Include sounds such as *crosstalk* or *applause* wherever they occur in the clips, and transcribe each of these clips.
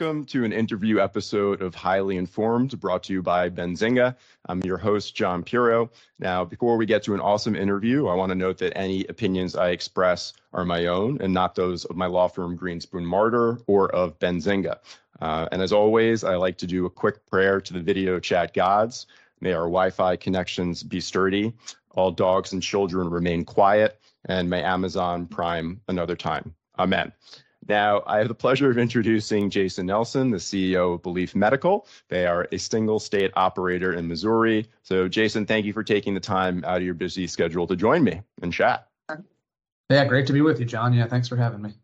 welcome to an interview episode of Highly Informed brought to you by Benzinga. I'm your host, Jon Purow. Now, before we get to an awesome interview, I want to note that any opinions I express are my own and not those of my law firm, Greenspoon Marder, or of Benzinga. Uh, and as always, I like to do a quick prayer to the video chat gods. May our Wi Fi connections be sturdy, all dogs and children remain quiet, and may Amazon prime another time. Amen. Now, I have the pleasure of introducing Jason Nelson, the CEO of BeLeaf Medical. They are a single state operator in Missouri. So, Jason, thank you for taking the time out of your busy schedule to join me and chat. Yeah, great to be with you, Jon. Yeah, thanks for having me.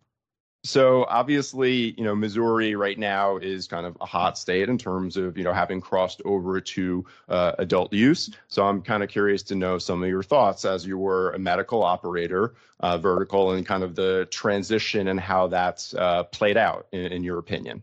So obviously, you know, Missouri right now is kind of a hot state in terms of, you know, having crossed over to uh, adult use. So I'm kind of curious to know some of your thoughts as you were a medical operator, uh, vertical, and kind of the transition and how that's uh, played out in, in your opinion.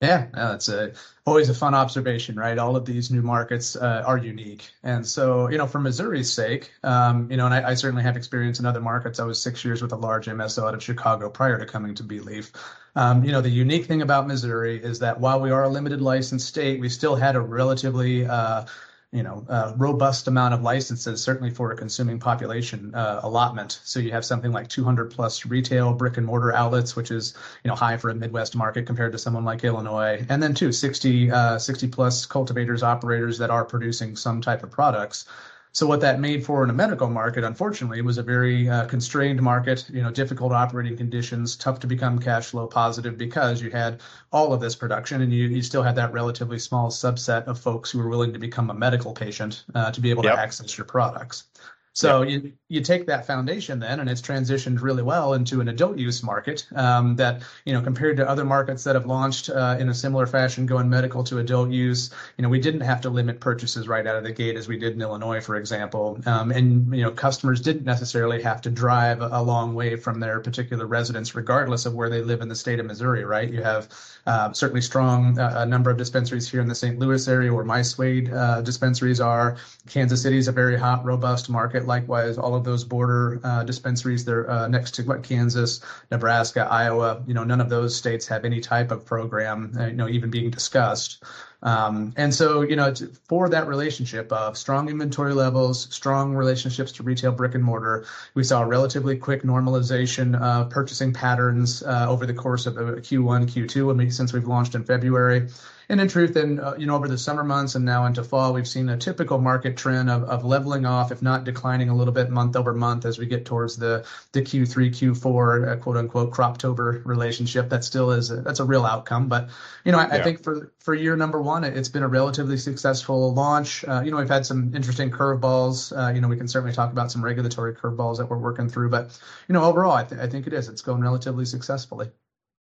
Yeah, it's a always a fun observation, right? All of these new markets uh, are unique, and so you know, for Missouri's sake, um, you know, and I, I, certainly have experience in other markets. I was six years with a large MSO out of Chicago prior to coming to BeLeaf. Um, you know, the unique thing about Missouri is that while we are a limited license state, we still had a relatively uh, you know, a robust amount of licenses, certainly for a consuming population uh, allotment. So you have something like 200 plus retail brick and mortar outlets, which is, you know, high for a Midwest market compared to someone like Illinois. And then too 60, uh, 60 plus cultivators, operators that are producing some type of products. So what that made for in a medical market, unfortunately, was a very uh, constrained market. You know, difficult operating conditions, tough to become cash flow positive because you had all of this production, and you, you still had that relatively small subset of folks who were willing to become a medical patient uh, to be able yep. to access your products. So yeah. you you take that foundation then, and it's transitioned really well into an adult use market um, that you know compared to other markets that have launched uh, in a similar fashion, going medical to adult use. You know, we didn't have to limit purchases right out of the gate as we did in Illinois, for example, um, and you know customers didn't necessarily have to drive a long way from their particular residence, regardless of where they live in the state of Missouri. Right? You have uh, certainly strong uh, a number of dispensaries here in the St. Louis area where my Swade uh, dispensaries are. Kansas City is a very hot, robust market likewise, all of those border uh, dispensaries, they're uh, next to what Kansas, Nebraska, Iowa. You know, none of those states have any type of program, uh, you know, even being discussed. Um, and so, you know, for that relationship of strong inventory levels, strong relationships to retail brick and mortar, we saw a relatively quick normalization of purchasing patterns uh, over the course of Q1, Q2, since we've launched in February. And in truth, and uh, you know, over the summer months and now into fall, we've seen a typical market trend of, of leveling off, if not declining a little bit month over month as we get towards the the Q3, Q4, uh, quote unquote, croptober relationship. That still is a, that's a real outcome. But you know, I, yeah. I, think for for year number one, it's been a relatively successful launch. Uh, you know, we've had some interesting curveballs. Uh, you know, we can certainly talk about some regulatory curveballs that we're working through. But you know, overall, I, th- I think it is. It's going relatively successfully.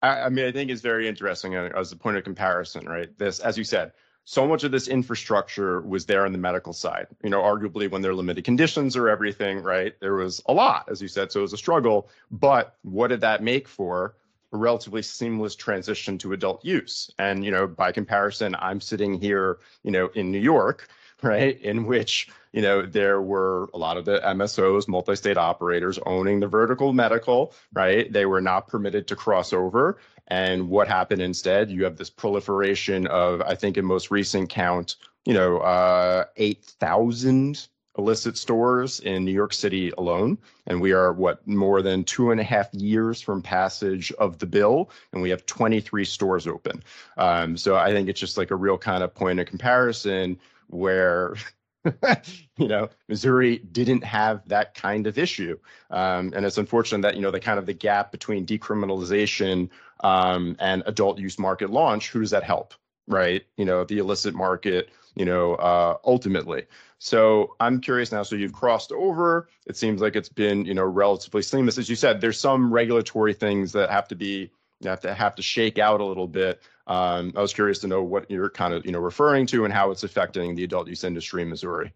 I, I mean, I think it's very interesting uh, as a point of comparison, right? This, as you said, so much of this infrastructure was there on the medical side. You know, arguably when there are limited conditions or everything, right? There was a lot, as you said, so it was a struggle. But what did that make for a relatively seamless transition to adult use? And you know, by comparison, I'm sitting here, you know, in New York, right, in which you know, there were a lot of the MSOs, multi-state operators owning the vertical medical, right? They were not permitted to cross over. And what happened instead? You have this proliferation of, I think in most recent count, you know, uh, 8,000 illicit stores in New York City alone. And we are, what, more than two and a half years from passage of the bill, and we have 23 stores open. Um, so I think it's just like a real kind of point of comparison where *laughs* you know, Missouri didn't have that kind of issue, um, and it's unfortunate that you know the kind of the gap between decriminalization um, and adult use market launch. Who does that help, right? You know, the illicit market. You know, uh, ultimately. So I'm curious now. So you've crossed over. It seems like it's been you know relatively seamless, as you said. There's some regulatory things that have to be have to have to shake out a little bit um, I was curious to know what you're kind of you know referring to and how it's affecting the adult use industry in Missouri.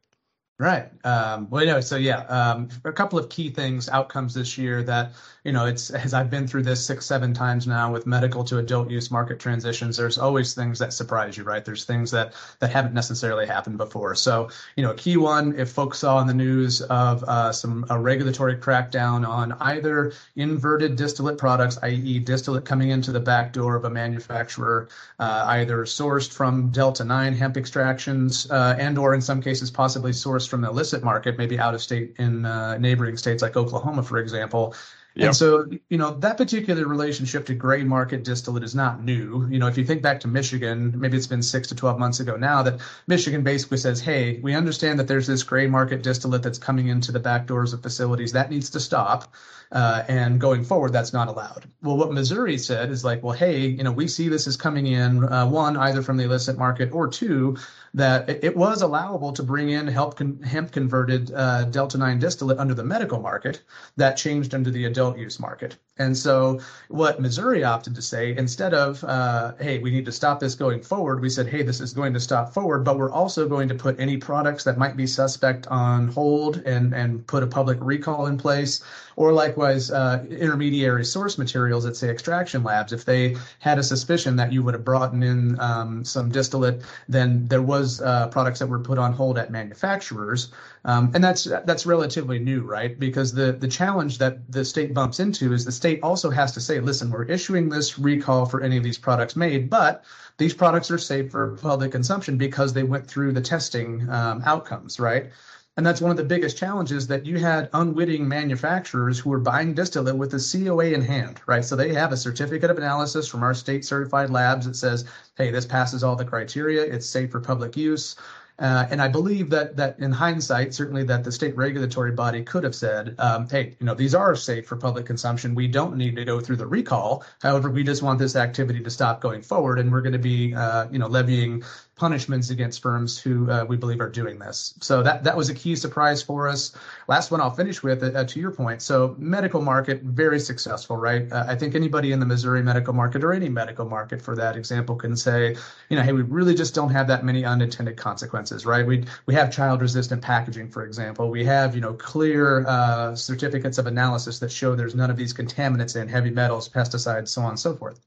Right. Um, well, anyway, so yeah, um, a couple of key things, outcomes this year that, you know, it's as I've been through this six, seven times now with medical to adult use market transitions, there's always things that surprise you, right? There's things that that haven't necessarily happened before. So, you know, a key one, if folks saw in the news of uh, some a regulatory crackdown on either inverted distillate products, i.e., distillate coming into the back door of a manufacturer, uh, either sourced from Delta 9 hemp extractions uh, and or in some cases possibly sourced from the illicit market, maybe out of state in uh, neighboring states like Oklahoma, for example. Yep. And so, you know, that particular relationship to gray market distillate is not new. You know, if you think back to Michigan, maybe it's been six to 12 months ago now that Michigan basically says, hey, we understand that there's this gray market distillate that's coming into the back doors of facilities. That needs to stop. Uh, and going forward, that's not allowed. Well, what Missouri said is like, well, hey, you know, we see this as coming in, uh, one, either from the illicit market, or two, that it was allowable to bring in hemp, hemp converted uh, Delta 9 distillate under the medical market that changed under the adult use market. And so, what Missouri opted to say, instead of, uh, hey, we need to stop this going forward, we said, hey, this is going to stop forward, but we're also going to put any products that might be suspect on hold and, and put a public recall in place. Or likewise, uh, intermediary source materials at, say, extraction labs. If they had a suspicion that you would have brought in um, some distillate, then there was uh, products that were put on hold at manufacturers. Um, and that's that's relatively new, right? Because the the challenge that the state bumps into is the state also has to say, listen, we're issuing this recall for any of these products made, but these products are safe for public consumption because they went through the testing um, outcomes, right? And that's one of the biggest challenges that you had unwitting manufacturers who were buying distillate with a COA in hand, right? So they have a certificate of analysis from our state certified labs that says, hey, this passes all the criteria, it's safe for public use. Uh, and I believe that that in hindsight, certainly that the state regulatory body could have said, um, "Hey, you know, these are safe for public consumption. We don't need to go through the recall. However, we just want this activity to stop going forward, and we're going to be, uh, you know, levying punishments against firms who uh, we believe are doing this. So that that was a key surprise for us. Last one I'll finish with, uh, to your point. So medical market very successful, right? Uh, I think anybody in the Missouri medical market or any medical market for that example can say, you know, hey, we really just don't have that many unintended consequences, right? We we have child resistant packaging, for example. We have you know clear uh, certificates of analysis that show there's none of these contaminants in heavy metals, pesticides, so on and so forth.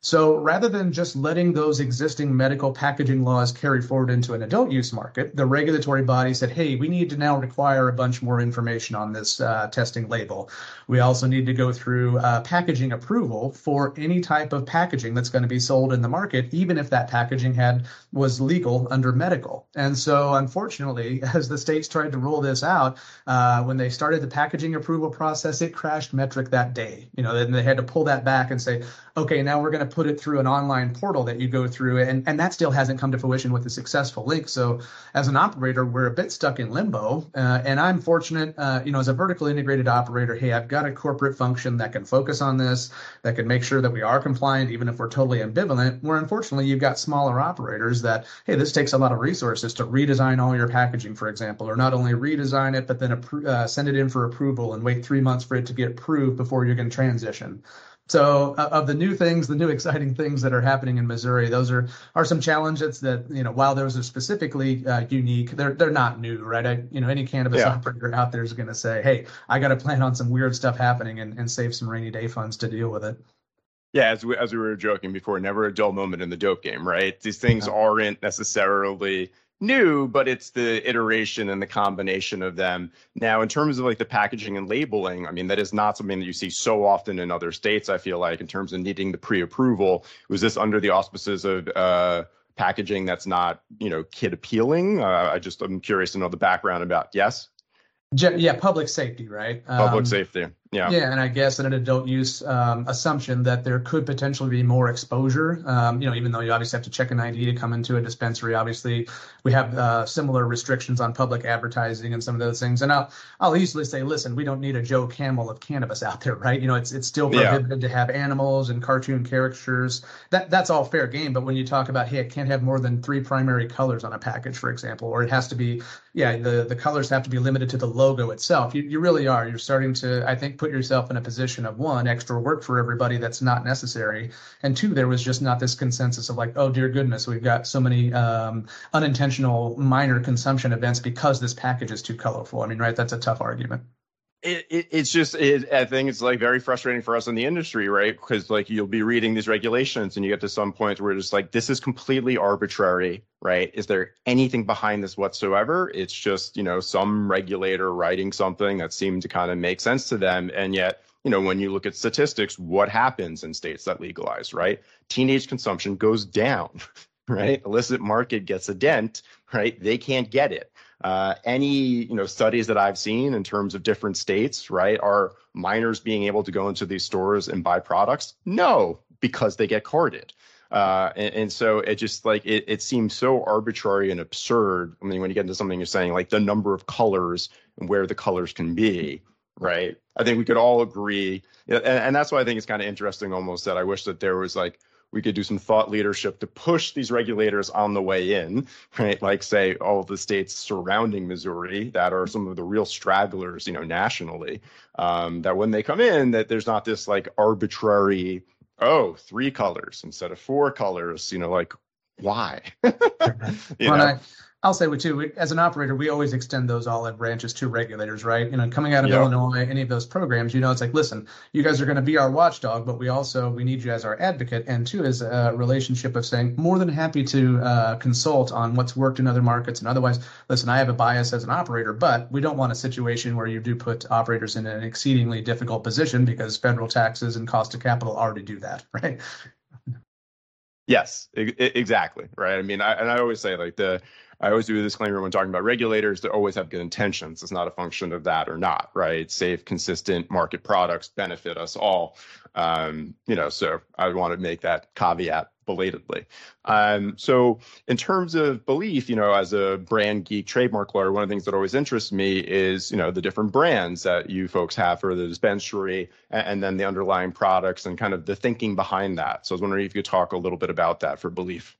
So rather than just letting those existing medical packaging laws carry forward into an adult use market, the regulatory body said, hey, we need to now require a bunch more information on this uh, testing label. We also need to go through uh, packaging approval for any type of packaging that's going to be sold in the market, even if that packaging had was legal under medical. And so, unfortunately, *laughs* as the states tried to roll this out, uh, when they started the packaging approval process, it crashed Metrc that day. You know, then they had to pull that back and say, okay, now we're going to put it through an online portal that you go through, and, and that still hasn't come to fruition with a successful link. So as an operator, we're a bit stuck in limbo. Uh, and I'm fortunate, uh, you know, as a vertical integrated operator, hey, I've got a corporate function that can focus on this, that can make sure that we are compliant, even if we're totally ambivalent. Where unfortunately, you've got smaller operators that, hey, this takes a lot of resources to redesign all your packaging, for example, or not only redesign it, but then uh, send it in for approval and wait three months for it to get approved before you can transition. So, uh, of the new things, the new exciting things that are happening in Missouri, those are are some challenges that you know. While those are specifically uh, unique, they're they're not new, right? I, you know, any cannabis yeah. operator out there is going to say, "Hey, I got to plan on some weird stuff happening and, and save some rainy day funds to deal with it." Yeah, as we as we were joking before, never a dull moment in the dope game, right? These things yeah. aren't necessarily new, but it's the iteration and the combination of them. Now, in terms of like the packaging and labeling, I mean, that is not something that you see so often in other states, I feel like, in terms of needing the pre approval. Was this under the auspices of uh, packaging that's not, you know, kid appealing? Uh, I just, I'm curious to know the background about yes. Yeah, public safety, right? Public um, safety. Yeah. Yeah, and I guess in an adult use um, assumption that there could potentially be more exposure. Um, you know, even though you obviously have to check an ID to come into a dispensary, obviously we have uh, similar restrictions on public advertising and some of those things. And I'll I'll easily say, listen, we don't need a Joe Camel of cannabis out there, *laughs* right? You know, it's it's still prohibited yeah. to have animals and cartoon caricatures. That that's all fair game. But when you talk about, hey, it can't have more than three primary colors on a package, for example, or it has to be, yeah, the the colors have to be limited to the logo itself. You you really are. You're starting to, I think put yourself in a position of one, extra work for everybody that's not necessary. And two, there was just not this consensus of like, oh, dear goodness, we've got so many um, unintentional minor consumption events because this package is too colorful. I mean, right? That's a tough argument it, it, it's just it, i think it's like very frustrating for us in the industry right? Because like you'll be reading these regulations and you get to some point where it's like this is completely arbitrary right? Is there anything behind this whatsoever? It's just you know some regulator writing something that seemed to kind of make sense to them. And yet you know when you look at statistics what happens in states that legalize right? Teenage consumption goes down *laughs* right? Illicit market gets a dent right? They can't get it uh, any you know studies that I've seen in terms of different states, right, are minors being able to go into these stores and buy products? No, because they get carded. Uh, and, and, so it just like it, it seems so arbitrary and absurd. I mean, when you get into something you're saying like the number of colors and where the colors can be, right? I think we could all agree, and, and that's why I think it's kind of interesting almost that I wish that there was like we could do some thought leadership to push these regulators on the way in, right? Like say all the states surrounding Missouri that are some of the real stragglers, you know, nationally. Um, that when they come in, that there's not this like arbitrary, oh, three colors instead of four colors, you know, like why? *laughs* you know? I'll say we too. We, as an operator, we always extend those olive branches to regulators, right? You know, coming out of yep. Illinois, any of those programs, you know, it's like, listen, you guys are going to be our watchdog, but we also we need you as our advocate, and two is a relationship of saying more than happy to uh, consult on what's worked in other markets, and otherwise, listen, I have a bias as an operator, but we don't want a situation where you do put operators in an exceedingly difficult position because federal taxes and cost of capital already do that, *laughs* right? Yes, exactly. Right. I mean, I, and I always say like the I always do a disclaimer when talking about regulators to always have good intentions. It's not a function of that or not, right? Safe, consistent market products benefit us all. Um, you know, so I want to make that caveat belatedly. Um, so in terms of BeLeaf, you know, as a brand geek trademark lawyer, one of the things that always interests me is, you know, the different brands that you folks have for the dispensary and, and then the underlying products and kind of the thinking behind that. So I was wondering if you could talk a little bit about that for BeLeaf.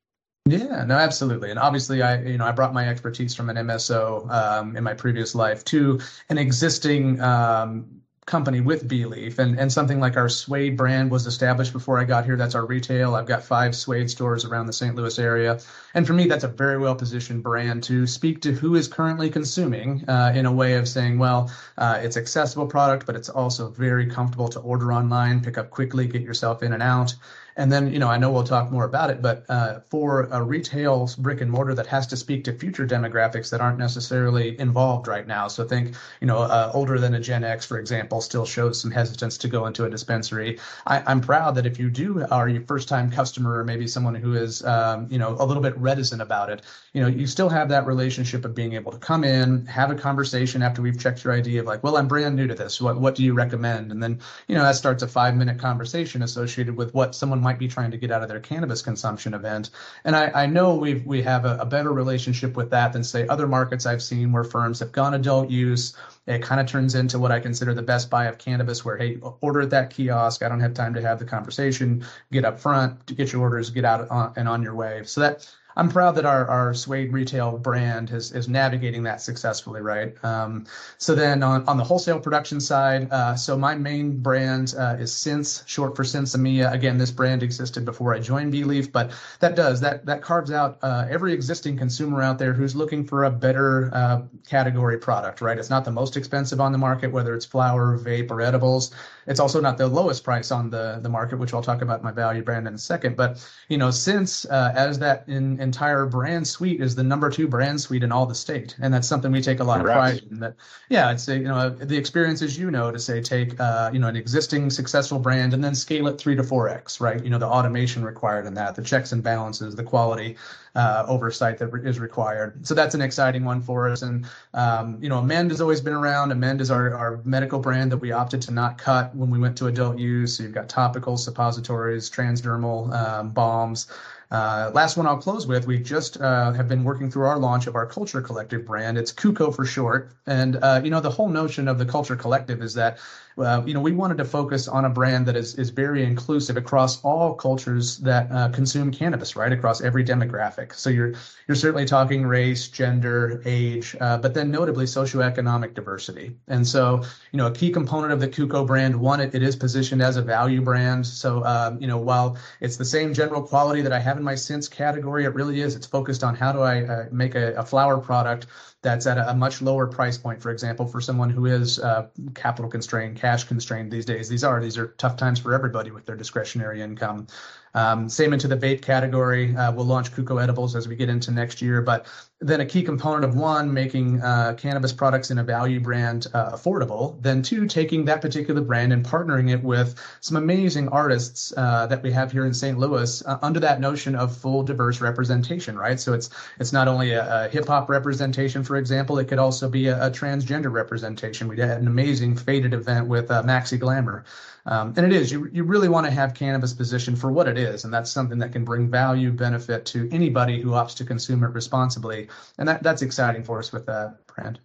Yeah, no, absolutely. And obviously, I you know I brought my expertise from an MSO um, in my previous life to an existing um, company with BeLeaf and, and something like our Swade brand was established before I got here. That's our retail. I've got five Swade stores around the St. Louis area. And for me, that's a very well positioned brand to speak to who is currently consuming uh, in a way of saying, well, uh, it's accessible product, but it's also very comfortable to order online, pick up quickly, get yourself in and out. And then, you know, I know we'll talk more about it, but uh, for a retail brick and mortar that has to speak to future demographics that aren't necessarily involved right now. So think, you know, uh, older than a Gen X, for example, still shows some hesitance to go into a dispensary. I, am proud that if you do are your first time customer or maybe someone who is, um, you know, a little bit reticent about it, you know, you still have that relationship of being able to come in, have a conversation after we've checked your ID of like, well, I'm brand new to this. What what do you recommend? And then, you know, that starts a five minute conversation associated with what someone might be trying to get out of their cannabis consumption event. And I, I know we we have a, a better relationship with that than say other markets I've seen where firms have gone adult use. It kind of turns into what I consider the best buy of cannabis, where hey, order at that kiosk. I don't have time to have the conversation. Get up front, get your orders, get out on, and on your way. So that I'm proud that our, our Swade retail brand is, is navigating that successfully, right? Um, so then on, on the wholesale production side, uh, so my main brand uh, is Sense, short for Sensimilla. Again, this brand existed before I joined BeLeaf, but that does, that, that carves out uh, every existing consumer out there who's looking for a better uh, category product, right? It's not the most expensive on the market, whether it's flower, vape, or edibles. It's also not the lowest price on the, the market, which I'll talk about my value brand in a second. But, you know, Sense uh, as that in, entire brand suite is the number two brand suite in all the state. And that's something we take a lot Correct. of pride in that. Yeah, I'd say, you know, the experiences you know to say take, uh, you know, an existing successful brand and then scale it three to 4X, right? You know, the automation required in that, the checks and balances, the quality uh, oversight that is required. So that's an exciting one for us. And, um, you know, Amend has always been around. Amend is our, our medical brand that we opted to not cut when we went to adult use. So you've got topical, suppositories, transdermal um, balms. Uh, last one I'll close with, we just uh, have been working through our launch of our Culture Collective brand. It's KUCO for short. And, uh, you know, the whole notion of the Culture Collective is that uh, you know, we wanted to focus on a brand that is is very inclusive across all cultures that uh, consume cannabis, right? Across every demographic. So you're you're certainly talking race, gender, age, uh, but then notably socioeconomic diversity. And so, you know, a key component of the Kuko brand, one, it, it is positioned as a value brand. So, um, you know, while it's the same general quality that I have in my Sense category, it really is. It's focused on how do I uh, make a, a flower product that's at a, a, much lower price point, for example, for someone who is uh, capital constrained, cash constrained these days. These are these are tough times for everybody with their discretionary income. Um, same into the vape category. Uh, we'll launch Kuko edibles as we get into next year. But then a key component of one, making uh, cannabis products in a value brand uh, affordable. Then two, taking that particular brand and partnering it with some amazing artists uh, that we have here in St. Louis uh, under that notion of full diverse representation, right? So it's it's not only a, a hip hop representation, for example, it could also be a, a, transgender representation. We had an amazing faded event with uh, Maxi Glamour. Um, and it is, you, you really want to have cannabis positioned for what it is. And that's something that can bring value, benefit to anybody who opts to consume it responsibly. And that, that's exciting for us with that brand.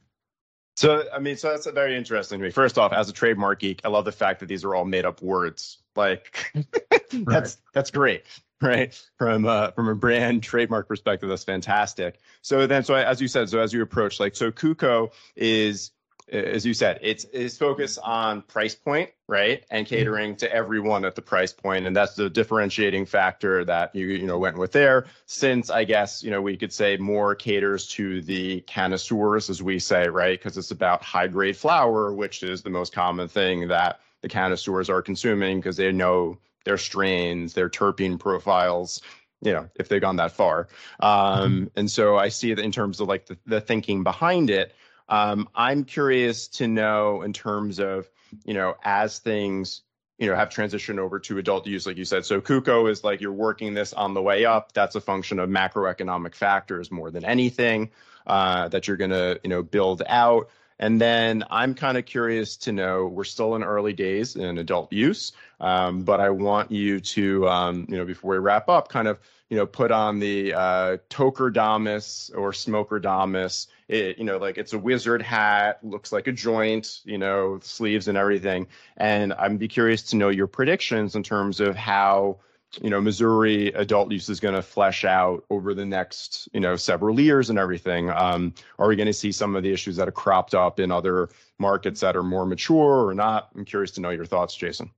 So, I mean, so that's very interesting to me. First off, as a trademark geek, I love the fact that these are all made up words. Like, *laughs* that's right. that's great, right? From uh, from a brand trademark perspective, that's fantastic. So then, so as you said, so as you approach, like, so Kuko is as you said, it's it's focused on price point, right, and mm-hmm. catering to everyone at the price point, and that's the differentiating factor that you you know went with there. Sense I guess you know we could say more caters to the connoisseurs, as we say, right, because it's about high grade flower, which is the most common thing that the connoisseurs are consuming because they know their strains, their terpene profiles, you know, if they've gone that far. Um, mm-hmm. And so I see it in terms of like the, the thinking behind it. Um, I'm curious to know in terms of, you know, as things, you know, have transitioned over to adult use, like you said. So Kuko is like you're working this on the way up. That's a function of macroeconomic factors more than anything uh, that you're going to, you know, build out. And then I'm kind of curious to know, we're still in early days in adult use, um, but I want you to, um, you know, before we wrap up, kind of, you know, put on the uh, Tokerdamus or Smokerdamus. It, you know, like it's a wizard hat, looks like a joint, you know, sleeves and everything. And I'd be curious to know your predictions in terms of how you know Missouri adult use is going to flesh out over the next you know several years and everything. Um, are we going to see some of the issues that have cropped up in other markets that are more mature or not? I'm curious to know your thoughts, Jason.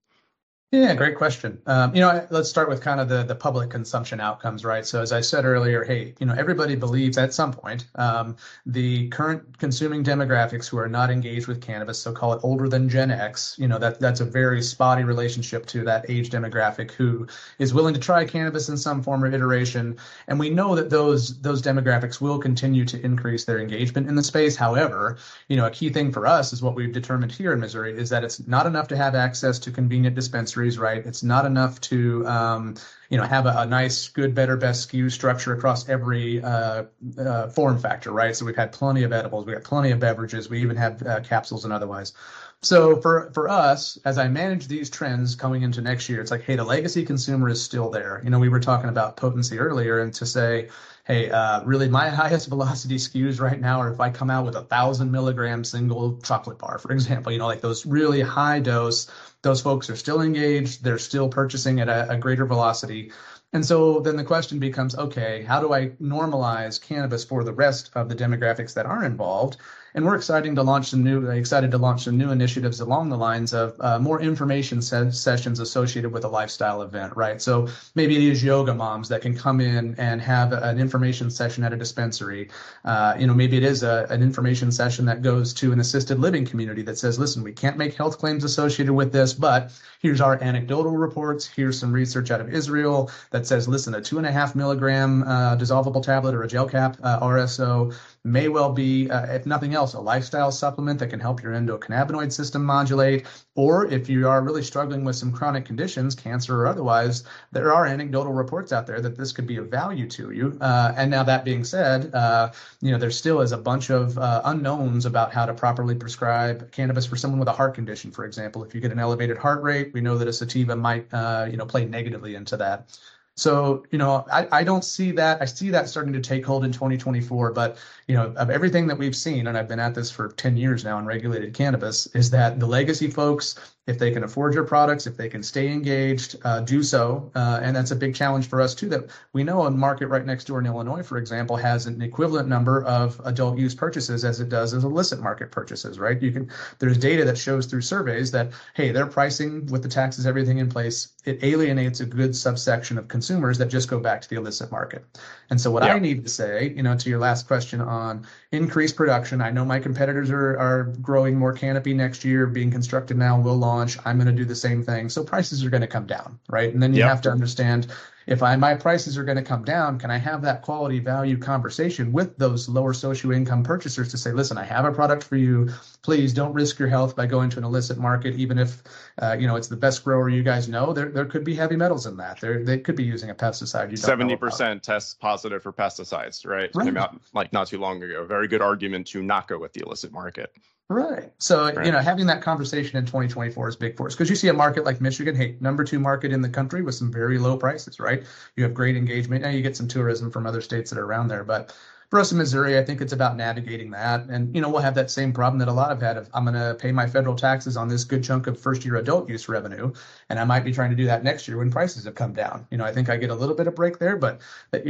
Yeah, great question. Um, you know, let's start with kind of the the public consumption outcomes, right? So as I said earlier, hey, you know, everybody believes at some point um, the current consuming demographics who are not engaged with cannabis, so call it older than Gen X, you know, that that's a very spotty relationship to that age demographic who is willing to try cannabis in some form or iteration, and we know that those those demographics will continue to increase their engagement in the space. However, you know, a key thing for us is what we've determined here in Missouri is that it's not enough to have access to convenient dispensaries right? It's not enough to um, you know have a, a, nice, good, better, best SKU structure across every uh, uh, form factor, right? So we've had plenty of edibles, we have got plenty of beverages, we even have uh, capsules and otherwise. So for for us, as I manage these trends coming into next year, it's like, hey, the legacy consumer is still there. You know, we were talking about potency earlier, and to say, hey, uh, really, my *laughs* highest velocity SKUs right now are if I come out with a thousand milligram single chocolate bar, for example. You know, like those really high dose. Those folks are still engaged. They're still purchasing at a, a greater velocity. And so then the question becomes, okay, how do I normalize cannabis for the rest of the demographics that are involved? And we're excited to launch some new excited to launch some new initiatives along the lines of uh, more information se- sessions associated with a lifestyle event, right? So maybe these yoga moms that can come in and have an information session at a dispensary. Uh, you know, maybe it is a, an information session that goes to an assisted living community that says, listen, we can't make health claims associated with this, but here's our anecdotal reports. Here's some research out of Israel that says, listen, a two and a half milligram uh, dissolvable tablet or a gel cap uh, RSO may well be, uh, if nothing else, a lifestyle supplement that can help your endocannabinoid system modulate. Or if you are really struggling with some chronic conditions, cancer or otherwise, there are anecdotal reports out there that this could be of value to you. Uh, and now that being said, uh, you know there still is a bunch of uh, unknowns about how to properly prescribe cannabis for someone with a heart condition, for example. If you get an elevated heart rate, we know that a sativa might, uh, you know, play negatively into that. So, you know, I, I don't see that. I see that starting to take hold in 2024. But, you know, of everything that we've seen, and I've been at this for 10 years now in regulated cannabis, is that the legacy folks, if they can afford your products, if they can stay engaged, uh, do so. Uh, and that's a big challenge for us, too, that we know a market right next door in Illinois, for example, has an equivalent number of adult use purchases as it does as illicit market purchases, right? You can, there's data that shows through surveys that, hey, their pricing with the taxes, everything in place, it alienates a good subsection of consumers that just go back to the illicit market. And so, what yeah. I need to say, you know, to your last question on increased production, I know my competitors are, are growing more canopy next year, being constructed now, will launch. I'm going to do the same thing. So, prices are going to come down, right? And then you yep. have to understand if I my prices are going to come down, can I have that quality value conversation with those lower socio income purchasers to say, listen, I have a product for you. Please don't risk your health by going to an illicit market, even if uh, you know it's the best grower you guys know. There there could be heavy metals in that. There they could be using a pesticide. Seventy percent tests positive for pesticides, right? right. Came out like not too long ago. Very good argument to not go with the illicit market. Right. So, right. you know, having that conversation in 2024 is big for us because you see a market like Michigan, hey, number two market in the country with some very low prices, right? You have great engagement. Now you get some tourism from other states that are around there, but for us in Missouri, I think it's about navigating that. And, you know, we'll have that same problem that a lot have had of I'm going to pay my federal taxes on this good chunk of first year adult use revenue. And I might be trying to do that next year when prices have come down. You know, I think I get a little bit of break there, but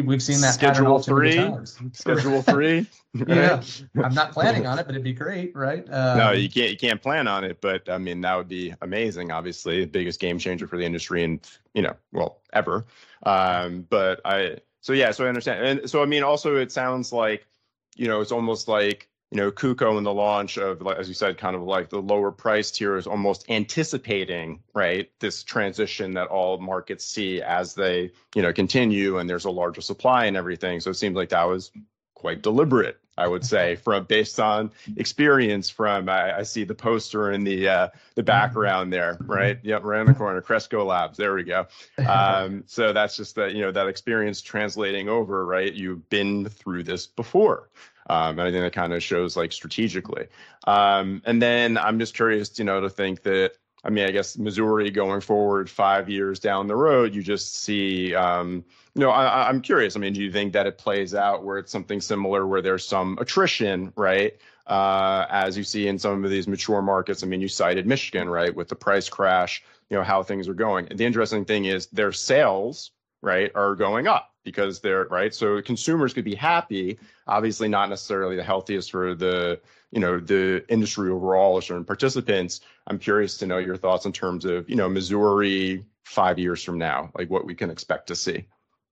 we've seen that *laughs* schedule three, schedule *laughs* three. yeah. I'm not planning on it, but it'd be great. Right. Um, no, you can't, you can't plan on it, but I mean, that would be amazing. Obviously the biggest game changer for the industry and, you know, well, ever. Um, but I, so yeah, so I understand. And so I mean, also it sounds like, you know, it's almost like you know, KUCO in the launch of, as you said, kind of like the lower price tier is almost anticipating, right, this transition that all markets see as they, you know, continue and there's a larger supply and everything. So it seems like that was quite deliberate, I would say, from based on experience. From I, I see the poster in the uh, the background there, right? Yep, in the corner, Cresco Labs. There we go. Um, so that's just that you know that experience translating over, right? You've been through this before. Um, and I think that kind of shows like strategically. Um, and then I'm just curious, you know, to think that I mean, I guess Missouri going forward five years down the road, you just see, um, know, I, am curious. I mean, do you think that it plays out where it's something similar where there's some attrition, right? Uh, as you see in some of these mature markets. I mean, you cited Michigan, right, with the price crash, you know, how things are going. The interesting thing is their sales, right, are going up because they're right. So consumers could be happy. Obviously, not necessarily the healthiest for the you know the industry overall or certain participants. I'm curious to know your thoughts in terms of you know Missouri five years from now, like what we can expect to see.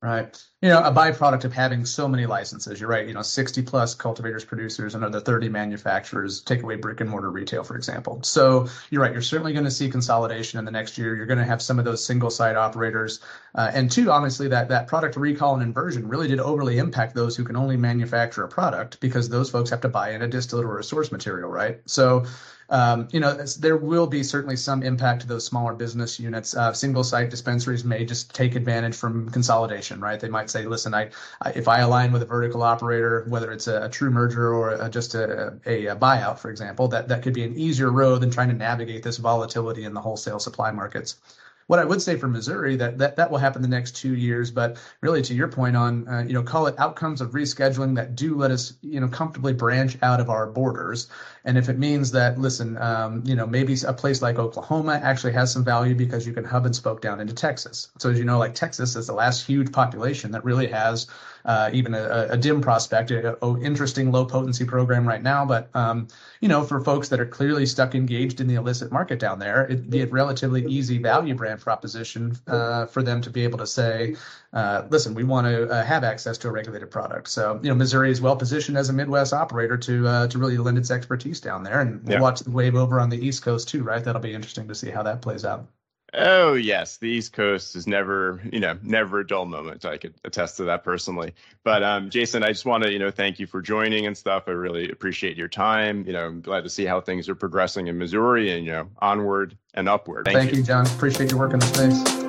Right. You know, a byproduct of having so many licenses. You're right. You know, 60 plus cultivators, producers, and other 30 manufacturers take away brick and mortar retail, for example. So you're right. You're certainly going to see consolidation in the next year. You're going to have some of those single site operators. Uh, and two, honestly, that, that product recall and inversion really did overly impact those who can only manufacture a product because those folks have to buy in a distillate or a source material, right? So um, you know, there will be certainly some impact to those smaller business units. Uh, single site dispensaries may just take advantage from consolidation, right? They might say, listen, I, I if I align with a vertical operator, whether it's a, a true merger or a, just a, a, buyout, for example, that, that could be an easier road than trying to navigate this volatility in the wholesale supply markets. What I would say for Missouri that that, that will happen the next two years, but really to your point on uh, you know call it outcomes of rescheduling that do let us you know comfortably branch out of our borders. And if it means that listen, um, you know maybe a place like Oklahoma actually has some value because you can hub and spoke down into Texas. So as you know, like Texas is the last huge population that really has uh, even a, a, dim prospect, an interesting low potency program right now. But um, you know, for folks that are clearly stuck engaged in the illicit market down there, it'd be a relatively easy value brand proposition uh, for them to be able to say, uh, listen, we want to uh, have access to a regulated product. So, you know, Missouri is well positioned as a Midwest operator to uh, to really lend its expertise down there, and we'll yeah. watch the wave over on the East Coast too, right? That'll be interesting to see how that plays out. Oh yes, the East Coast is never, you know, never a dull moment. I could attest to that personally. But um, Jason, I just want to, you know, thank you for joining and stuff. I really appreciate your time. You know, I'm glad to see how things are progressing in Missouri and you know, onward and upward. Thank, thank you. you, Jon. Appreciate your work in the space.